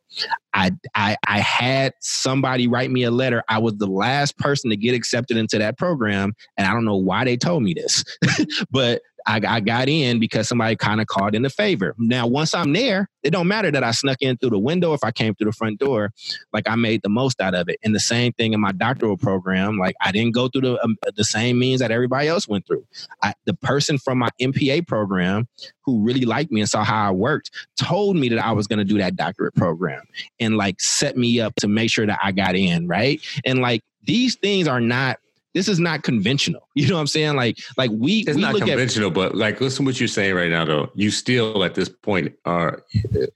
I, I I had somebody write me a letter. I was the last person to get accepted into that program, and I don't know why they told me this, but I, I got in because somebody kind of called in a favor. Now, once I'm there, it don't matter that I snuck in through the window if I came through the front door. Like I made the most out of it. And the same thing in my doctoral program. Like I didn't go through the um, the same means that everybody else went through. I, the person from my MPA program who really liked me and saw how I worked told me that I was going to do that doctorate program and like set me up to make sure that I got in right. And like these things are not this is not conventional. You know what I'm saying? Like, like we it's we not conventional, at, but like listen what you're saying right now though. You still at this point are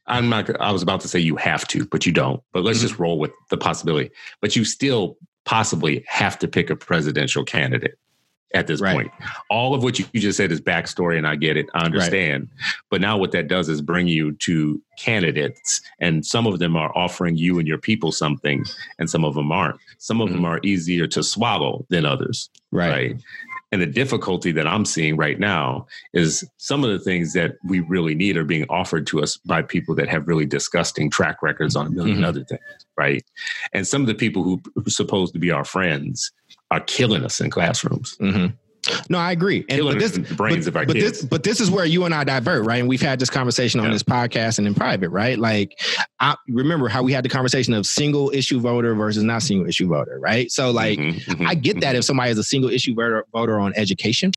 I'm not I was about to say you have to, but you don't. But let's mm-hmm. just roll with the possibility. But you still possibly have to pick a presidential candidate at this right. point. All of what you just said is backstory, and I get it. I understand. Right. But now what that does is bring you to candidates, and some of them are offering you and your people something, and some of them aren't. Some of mm-hmm. them are easier to swallow than others. Right. right. And the difficulty that I'm seeing right now is some of the things that we really need are being offered to us by people that have really disgusting track records on a 1000000 mm-hmm. other things, right? And some of the people who are supposed to be our friends are killing us in classrooms. Mm-hmm. No, I agree. And but this, brains but, of our but kids. This, but this is where you and I divert, right? And we've had this conversation on yeah. this podcast and in private, right? Like, I remember how we had the conversation of single issue voter versus not single issue voter, right? So, like, mm-hmm, mm-hmm, I get that mm-hmm. if somebody is a single issue voter, voter on education,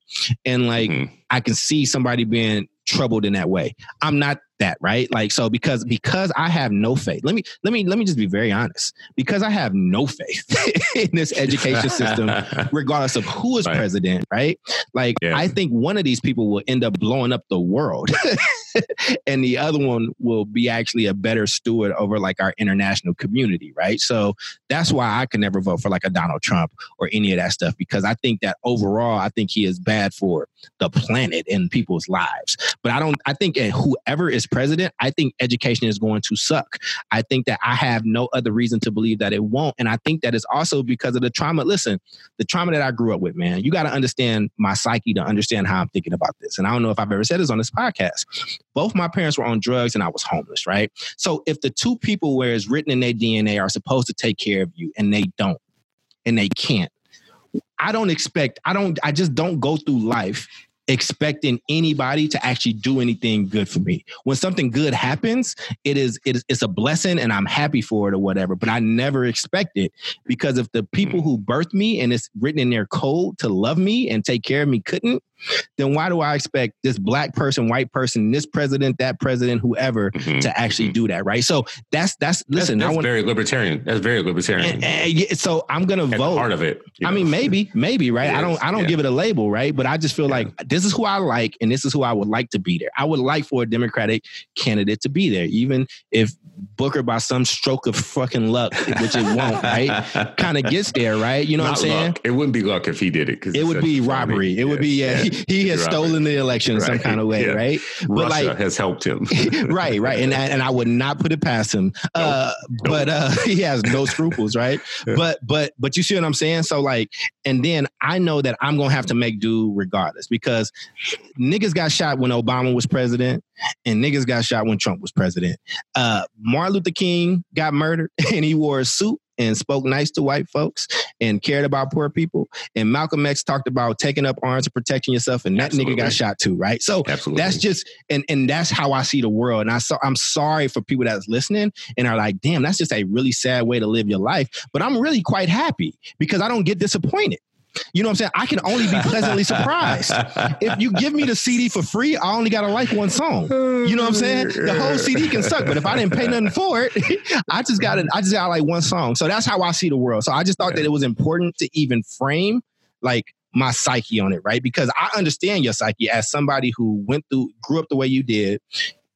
and like, mm-hmm. I can see somebody being troubled in that way. I'm not that, right? Like so because because I have no faith. Let me let me let me just be very honest. Because I have no faith in this education system regardless of who is right. president, right? Like yeah. I think one of these people will end up blowing up the world. and the other one will be actually a better steward over like our international community, right? So that's why I can never vote for like a Donald Trump or any of that stuff because I think that overall, I think he is bad for the planet and people's lives. But I don't, I think whoever is president, I think education is going to suck. I think that I have no other reason to believe that it won't. And I think that it's also because of the trauma. Listen, the trauma that I grew up with, man, you got to understand my psyche to understand how I'm thinking about this. And I don't know if I've ever said this on this podcast. Both my parents were on drugs and I was homeless, right? So if the two people where it's written in their DNA are supposed to take care of you and they don't, and they can't, I don't expect, I don't, I just don't go through life expecting anybody to actually do anything good for me. When something good happens, it is it is it's a blessing and I'm happy for it or whatever, but I never expect it because if the people who birthed me and it's written in their code to love me and take care of me couldn't, then why do I expect this black person, white person, this president, that president, whoever mm-hmm. to actually mm-hmm. do that, right? So that's that's listen. That's, that's wanna, very libertarian. That's very libertarian. And, and, so I'm gonna At vote. Part of it. I know. mean, maybe, maybe, right? I don't, I don't yeah. give it a label, right? But I just feel yeah. like this is who I like, and this is who I would like to be there. I would like for a Democratic candidate to be there, even if Booker by some stroke of fucking luck, which it won't, right? kind of gets there, right? You know Not what I'm saying? Luck. It wouldn't be luck if he did it. It would be robbery. It yes. would be yeah. He, he has robbery. stolen the election right. in some kind of way, yeah. right? But Russia like, has helped him, right? Right, and I, and I would not put it past him. Nope. Uh, nope. But uh, he has no scruples, right? But but but you see what I'm saying? So like, and then I know that I'm gonna have to make do regardless because niggas got shot when Obama was president, and niggas got shot when Trump was president. Uh, Martin Luther King got murdered, and he wore a suit and spoke nice to white folks and cared about poor people. And Malcolm X talked about taking up arms and protecting yourself, and that Absolutely. nigga got shot too, right? So Absolutely. that's just and and that's how I see the world. And I saw I'm sorry for people that's listening and are like, damn, that's just a really sad way to live your life. But I'm really quite happy because I don't get disappointed. You know what I'm saying? I can only be pleasantly surprised. if you give me the CD for free, I only gotta like one song. You know what I'm saying? The whole CD can suck, but if I didn't pay nothing for it, I just got it. I just got like one song. So that's how I see the world. So I just thought that it was important to even frame like my psyche on it, right? Because I understand your psyche as somebody who went through, grew up the way you did,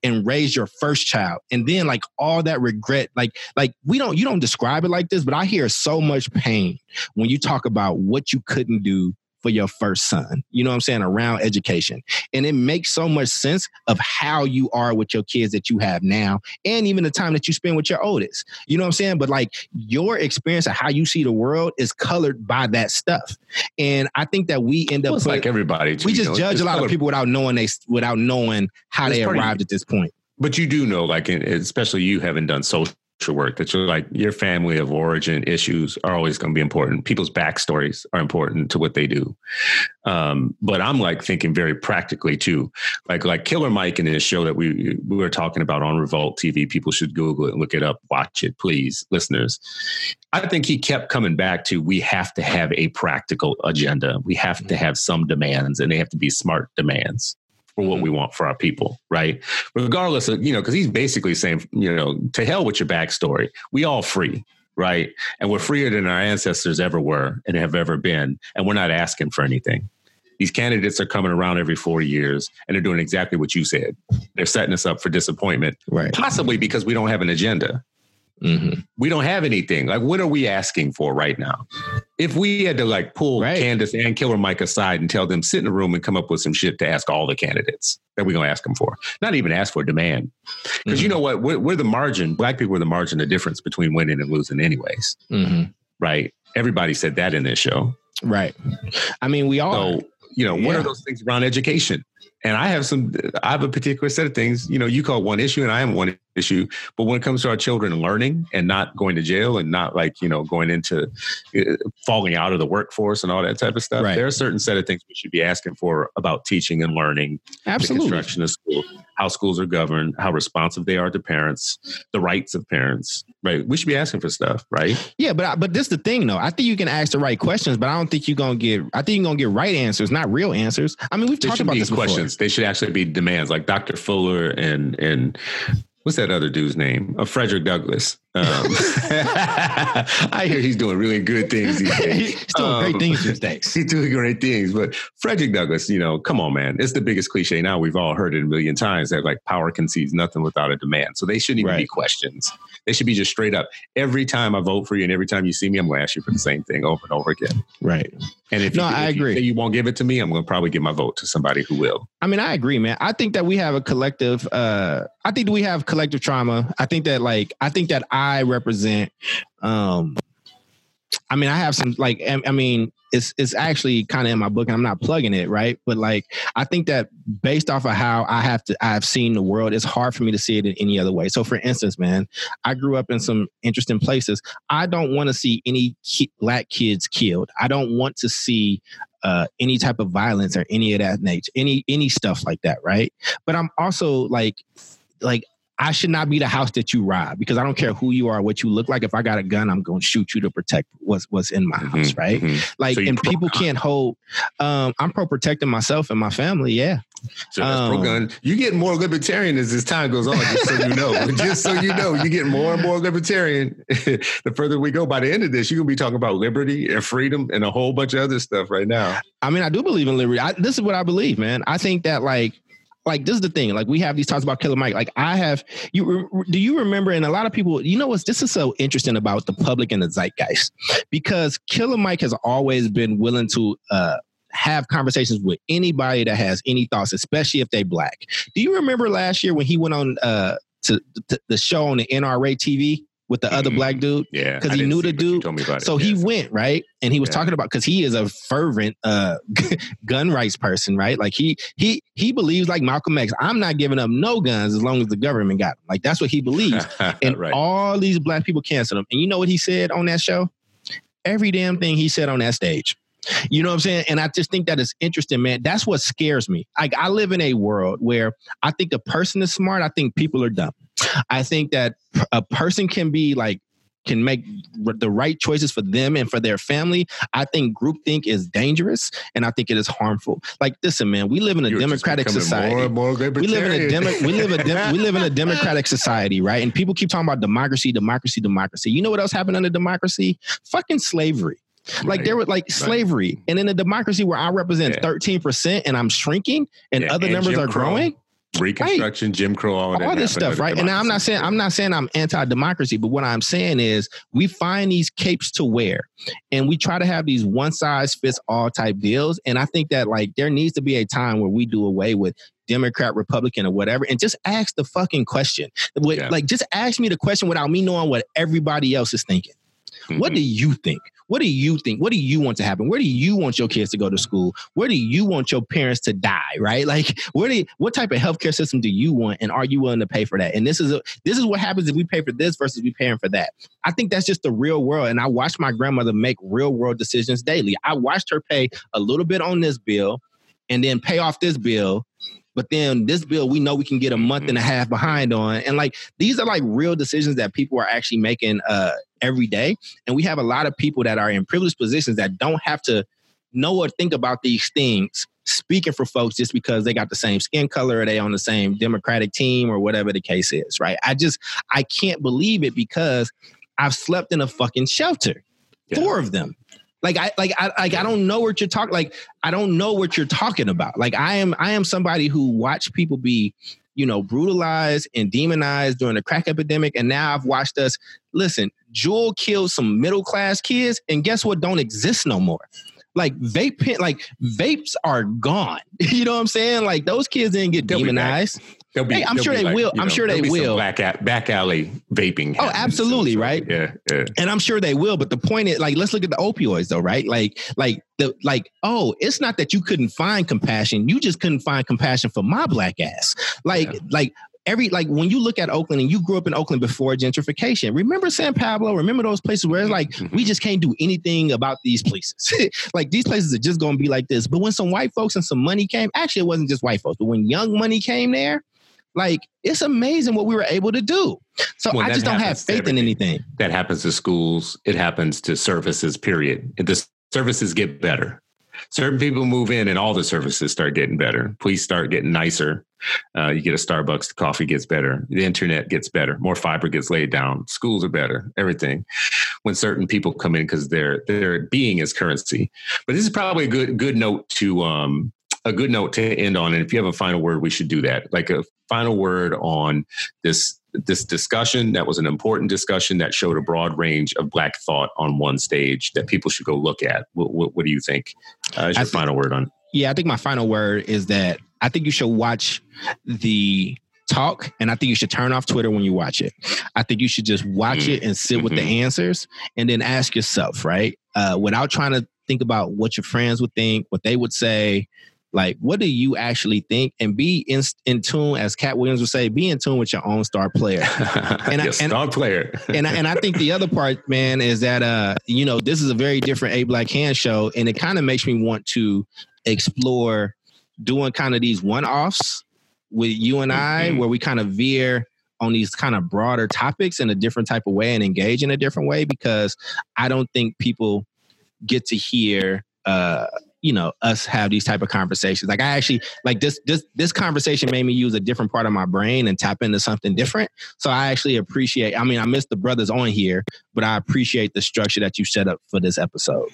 and raise your first child. And then like all that regret like like we don't you don't describe it like this but i hear so much pain when you talk about what you couldn't do for your first son. You know what I'm saying? Around education. And it makes so much sense of how you are with your kids that you have now and even the time that you spend with your oldest. You know what I'm saying? But like your experience of how you see the world is colored by that stuff. And I think that we end up well, like everybody. Too, we just know, judge a lot colored. of people without knowing they without knowing how it's they arrived at this point. But you do know, like, especially you haven't done social work that you're like your family of origin issues are always going to be important. People's backstories are important to what they do. Um, but i'm like thinking very practically too. Like like killer mike in this show that we we were talking about on revolt tv people should google it look it up. Watch it please listeners. I think he kept coming back to we have to have a practical agenda. We have to have some demands and they have to be smart demands for what we mm-hmm. want for our people, right? Regardless of, you know, because he's basically saying, you know, to hell with your backstory. We all free, right? And we're freer than our ancestors ever were and have ever been. And we're not asking for anything. These candidates are coming around every four years and they're doing exactly what you said. They're setting us up for disappointment, right? Possibly because we don't have an agenda. Mm-hmm. We don't have anything. Like, what are we asking for right now? If we had to like pull right. Candace and Killer Mike aside and tell them sit in a room and come up with some shit to ask all the candidates that we're gonna ask them for, not even ask for demand, because mm-hmm. you know what? We're, we're, the margin. Black people are the margin of difference between winning and losing, anyways. Mm-hmm. Right? Everybody said that in this show. Right. I mean, we all. So, you know, yeah. what are those things around education? And I have some. I have a particular set of things. You know, you call one issue, and I am one issue. But when it comes to our children learning and not going to jail and not like, you know, going into uh, falling out of the workforce and all that type of stuff, right. there are a certain set of things we should be asking for about teaching and learning, Absolutely. the construction of school, how schools are governed, how responsive they are to parents, the rights of parents, right? We should be asking for stuff, right? Yeah, but I, but this is the thing though. I think you can ask the right questions, but I don't think you're gonna get. I think you're gonna get right answers, not real answers. I mean, we've they talked about this questions. They should actually be demands, like Dr. Fuller and and what's that other dude's name? Uh, Frederick Douglass. Um, I hear he's doing really good things these days. he's doing um, great things these days. He's doing great things. But Frederick Douglass, you know, come on, man. It's the biggest cliche now. We've all heard it a million times that like power concedes nothing without a demand. So they shouldn't even right. be questions. They should be just straight up. Every time I vote for you and every time you see me, I'm going to ask you for the same thing over and over again. Right. And if, no, you, if I agree. You, you won't give it to me, I'm going to probably give my vote to somebody who will. I mean, I agree, man. I think that we have a collective, uh, I think we have collective trauma. I think that like, I think that I represent, um, I mean, I have some like, I mean, it's it's actually kind of in my book, and I'm not plugging it, right? But like, I think that based off of how I have to, I've seen the world, it's hard for me to see it in any other way. So, for instance, man, I grew up in some interesting places. I don't want to see any ki- black kids killed. I don't want to see uh, any type of violence or any of that nature, any any stuff like that, right? But I'm also like, like I should not be the house that you rob because I don't care who you are, what you look like. If I got a gun, I'm going to shoot you to protect what's what's in my mm-hmm, house, right? Mm-hmm. Like, so and people can't hold. Um, I'm pro protecting myself and my family. Yeah. So that's um, pro gun. You get more libertarian as this time goes on. Just so you know, just so you know, you get more and more libertarian. the further we go, by the end of this, you're gonna be talking about liberty and freedom and a whole bunch of other stuff right now. I mean, I do believe in liberty. I, this is what I believe, man. I think that like like this is the thing. Like we have these talks about Killer Mike. Like I have you. Do you remember? And a lot of people, you know, what's this is so interesting about the public and the zeitgeist because Killer Mike has always been willing to. uh have conversations with anybody that has any thoughts, especially if they black. Do you remember last year when he went on uh, to, to the show on the NRA TV? With the other Mhm. black dude. Yeah, because he knew the dude. About it. So he went right, and he was Yeah. talking about because he is a fervent uh, gun rights person, right? Like he he he believes like Malcolm X. I'm not giving up no guns as long as the government got them. Like that's what he believes. And right. all these black people canceled him. And you know what he said on that show? Every damn thing he said on that stage. You know what I'm saying? And I just think that is interesting, man. That's what scares me. Like I live in a world where I think a person is smart. I think people are dumb. I think that a person can be like can make the right choices for them and for their family. I think groupthink is dangerous and I think it is harmful. Like, listen, man, we live in a You're democratic society More and more we live in a demo, we live a dem- we live in a democratic society, right? And people keep talking about democracy, democracy, democracy. You know what else happened under democracy? Fucking slavery. Like there was like slavery, and in a democracy where I represent Yeah. thirteen percent and I'm shrinking, and Yeah, other and numbers Jim are Crow. growing, Reconstruction, Jim Crow, all, all this stuff, right? And now I'm not saying I'm not saying I'm anti-democracy, but what I'm saying is we find these capes to wear, and we try to have these one size fits all type deals. And I think that like there needs to be a time where we do away with Democrat, Republican, or whatever, and just ask the fucking question. With- Yeah. Like just ask me the question without me knowing what everybody else is thinking. What Mhm. do you think? What do you think? What do you want to happen? Where do you want your kids to go to school? Where do you want your parents to die? Right? Like, where do you, what type of healthcare system do you want, and are you willing to pay for that? And this is a, this is what happens if we pay for this versus we paying for that. I think that's just the real world. And I watched my grandmother make real world decisions daily. I watched her pay a little bit on this bill, and then pay off this bill. But then this bill, we know we can get a month and a half behind on, and like these are like real decisions that people are actually making uh, every day. And we have a lot of people that are in privileged positions that don't have to know or think about these things speaking for folks just because they got the same skin color or they on the same democratic team or whatever the case is right i just i can't believe it because i've slept in a fucking shelter Yeah. four of them like i like i like i don't know what you're talking like i don't know what you're talking about like i am i am somebody who watched people be you know brutalized and demonized during the crack epidemic and now i've watched us listen Juul killed some middle class kids and guess what don't exist no more like vape like vapes are gone. You know what I'm saying? Like those kids didn't get They'll demonized. There'll be, Hey, I'm there'll sure be they will. I'm sure they will. Black back alley vaping. Oh, absolutely, so, right? Yeah, yeah. And I'm sure they will. But the point is, like, let's look at the opioids though, right? Like, like the like, oh, it's not that you couldn't find compassion. You just couldn't find compassion for my black ass. Like, Yeah. like every like when you look at Oakland and you grew up in Oakland before gentrification, remember San Pablo? Remember those places where it's like Mhm. we just can't do anything about these places. like these places are just gonna be like this. But when some white folks and some money came, actually it wasn't just white folks, but when young money came there, like it's amazing what we were able to do. So Well, I just don't have faith in anything. that happens to schools. It happens to services. Period. The services get better. Certain people move in, and all the services start getting better. Police start getting nicer. Uh, you get a Starbucks, the coffee gets better. The internet gets better. More fiber gets laid down. Schools are better. Everything. When certain people come in because their their being is currency. But this is probably a good good note to um a good note to end on. And if you have a final word, we should do that. Like a final word on this this discussion that was an important discussion that showed a broad range of black thought on one stage that people should go look at what, what, what do you think uh, is your think- final word on Yeah, I think my final word is that I think you should watch the talk and I think you should turn off Twitter when you watch it. I think you should just watch Mm. it and sit with the Mhm. answers and then ask yourself, right? Uh, without trying to think about what your friends would think, what they would say. Like, what do you actually think? And be in, in tune, as Katt Williams would say, be in tune with your own star player. and I- and- star player and I, and I think the other part, man, is that uh, you know, this is a very different A Black Hand show, and it kind of makes me want to explore doing kind of these one offs with you and I, Mhm. where we kind of veer on these kind of broader topics in a different type of way and engage in a different way because I don't think people get to hear uh you know us have these type of conversations like i actually like this this this conversation made me use a different part of my brain and tap into something different so i actually appreciate i mean i miss the brothers on here but i appreciate the structure that you set up for this episode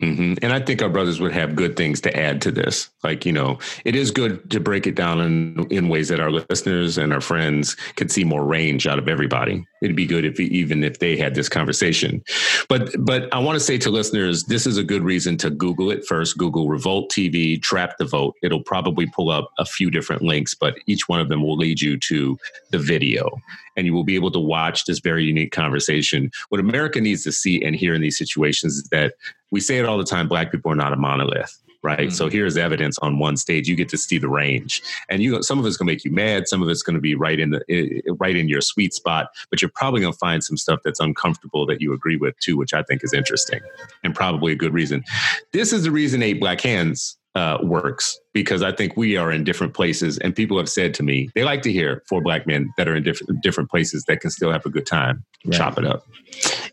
hmm And I think our brothers would have good things to add to this. Like, you know, it is good to break it down in, in ways that our listeners and our friends can see more range out of everybody. It'd be good if even if they had this conversation. But but I want to say to listeners, this is a good reason to Google it first. Google Revolt TV, Trap the Vote. It'll probably pull up a few different links, but each one of them will lead you to the video, and you will be able to watch this very unique conversation. What America needs to see and hear in these situations is that we say it all the time: Black people are not a monolith right? Mm-hmm. So here's evidence on one stage. You get to see the range, and you some of it's gonna make you mad, some of it's gonna be right in the right in your sweet spot. But you're probably gonna find some stuff that's uncomfortable that you agree with too, which I think is interesting and probably a good reason. This is the reason Eight Black Hands uh, works because I think we are in different places, and people have said to me they like to hear four black men that are in different different places that can still have a good time, right. chop it up,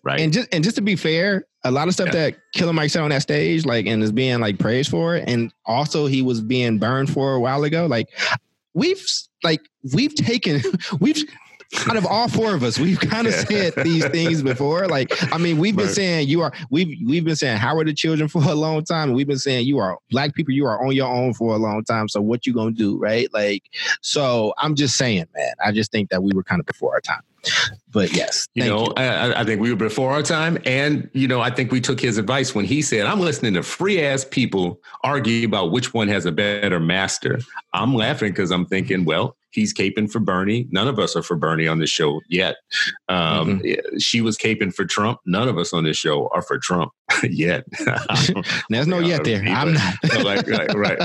right? And just and just to be fair, a lot of stuff yeah. that Killer Mike said on that stage, like, and is being like praised for, and also he was being burned for a while ago. Like, we've like we've taken we've out of all four of us, we've kind of said these things before. Like, I mean, we've been right. saying you are we've we've been saying how are the children for a long time. We've been saying you are black people, you are on your own for a long time. So what you gonna do, right? Like, so I'm just saying, man. I just think that we were kind of before our time. But yes, you know, you. I, I, think we were before our time, and you know, I think we took his advice when he said, "I'm listening to free ass people argue about which one has a better master." I'm laughing because I'm thinking, well, he's caping for Bernie. None of us are for Bernie on the show yet. Um, mm-hmm. She was caping for Trump. None of us on this show are for Trump yet. there's no yet there. I'm not. like, right, right.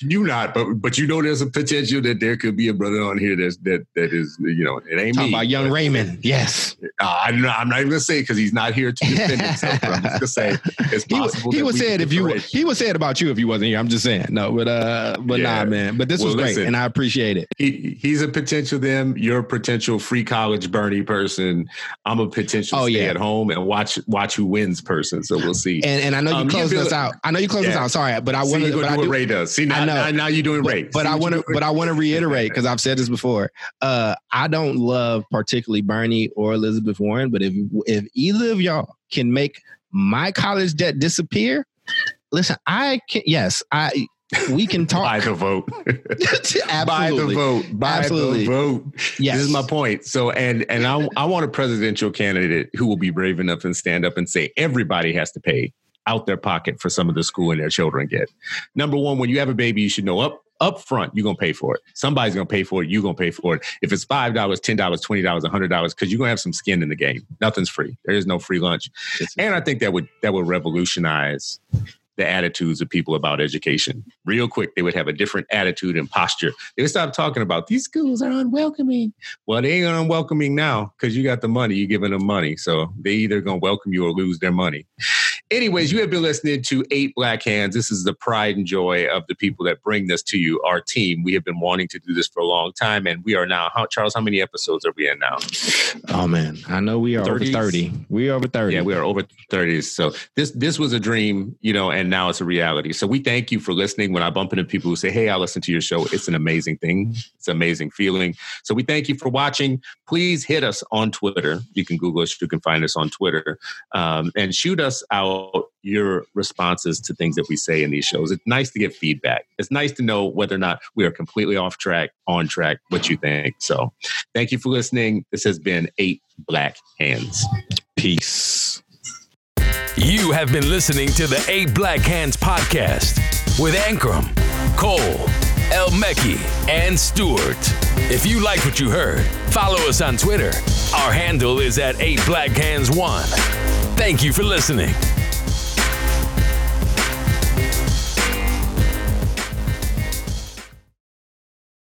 You not, but but you know there's a potential that there could be a brother on here that's that that is you know it ain't Talking me. about young Raymond. Yes. Uh, I'm, not, I'm not even gonna say because he's not here to defend himself. I'm just gonna say it's possible. He, he would say it if you he would say it about you if you wasn't here. I'm just saying. No, but uh, but yeah. nah, man. But this well, was great, listen, and I appreciate it. He he's a potential them. You're a potential free college Bernie person. I'm a potential oh, stay yeah. at home and watch watch who wins person. So we'll see. And and I know you um, closed us out. I know you closed yeah. us out. Sorry, but I want to. do what Ray does. See now, now, now you're doing Ray. But, I want to. But I want to reiterate because I've said this before. Uh, I don't love particularly Bernie or Elizabeth Warren, but if if either of y'all can make my college debt disappear, listen, I can. Yes, I we can talk. Buy the vote. Absolutely. Buy the vote. Buy Absolutely. the vote. Yes. This is my point. So, and and I, I want a presidential candidate who will be brave enough and stand up and say everybody has to pay out their pocket for some of the schooling their children get. Number one, when you have a baby, you should know up up front you're gonna pay for it. Somebody's gonna pay for it. You're gonna pay for it. If it's five dollars, ten dollars, twenty dollars, hundred dollars, because you're gonna have some skin in the game. Nothing's free. There is no free lunch. And I think that would that would revolutionize the attitudes of people about education. Real quick, they would have a different attitude and posture. They would stop talking about these schools are unwelcoming. Well, they ain't unwelcoming now because you got the money. You're giving them money. So they either gonna welcome you or lose their money. Anyways, you have been listening to Eight Black Hands. This is the pride and joy of the people that bring this to you, our team. We have been wanting to do this for a long time, and we are now. How, Charles, how many episodes are we in now? Oh man, I know we are 30s? over thirty. We are over thirty. Yeah, we are over thirty. So this this was a dream, you know, and now it's a reality. So we thank you for listening. When I bump into people who say, "Hey, I listen to your show," it's an amazing thing. It's an amazing feeling. So we thank you for watching. Please hit us on Twitter. You can Google us. You can find us on Twitter, um, and shoot us out your responses to things that we say in these shows. It's nice to get feedback. It's nice to know whether or not we are completely off track, on track, what you think. So thank you for listening. This has been Eight Black Hands. Peace. You have been listening to the Eight Black Hands podcast with Ankrum, Cole, El Mekki, and Stewart. If you like what you heard, follow us on Twitter. Our handle is at 8 Black Hands 1. Thank you for listening.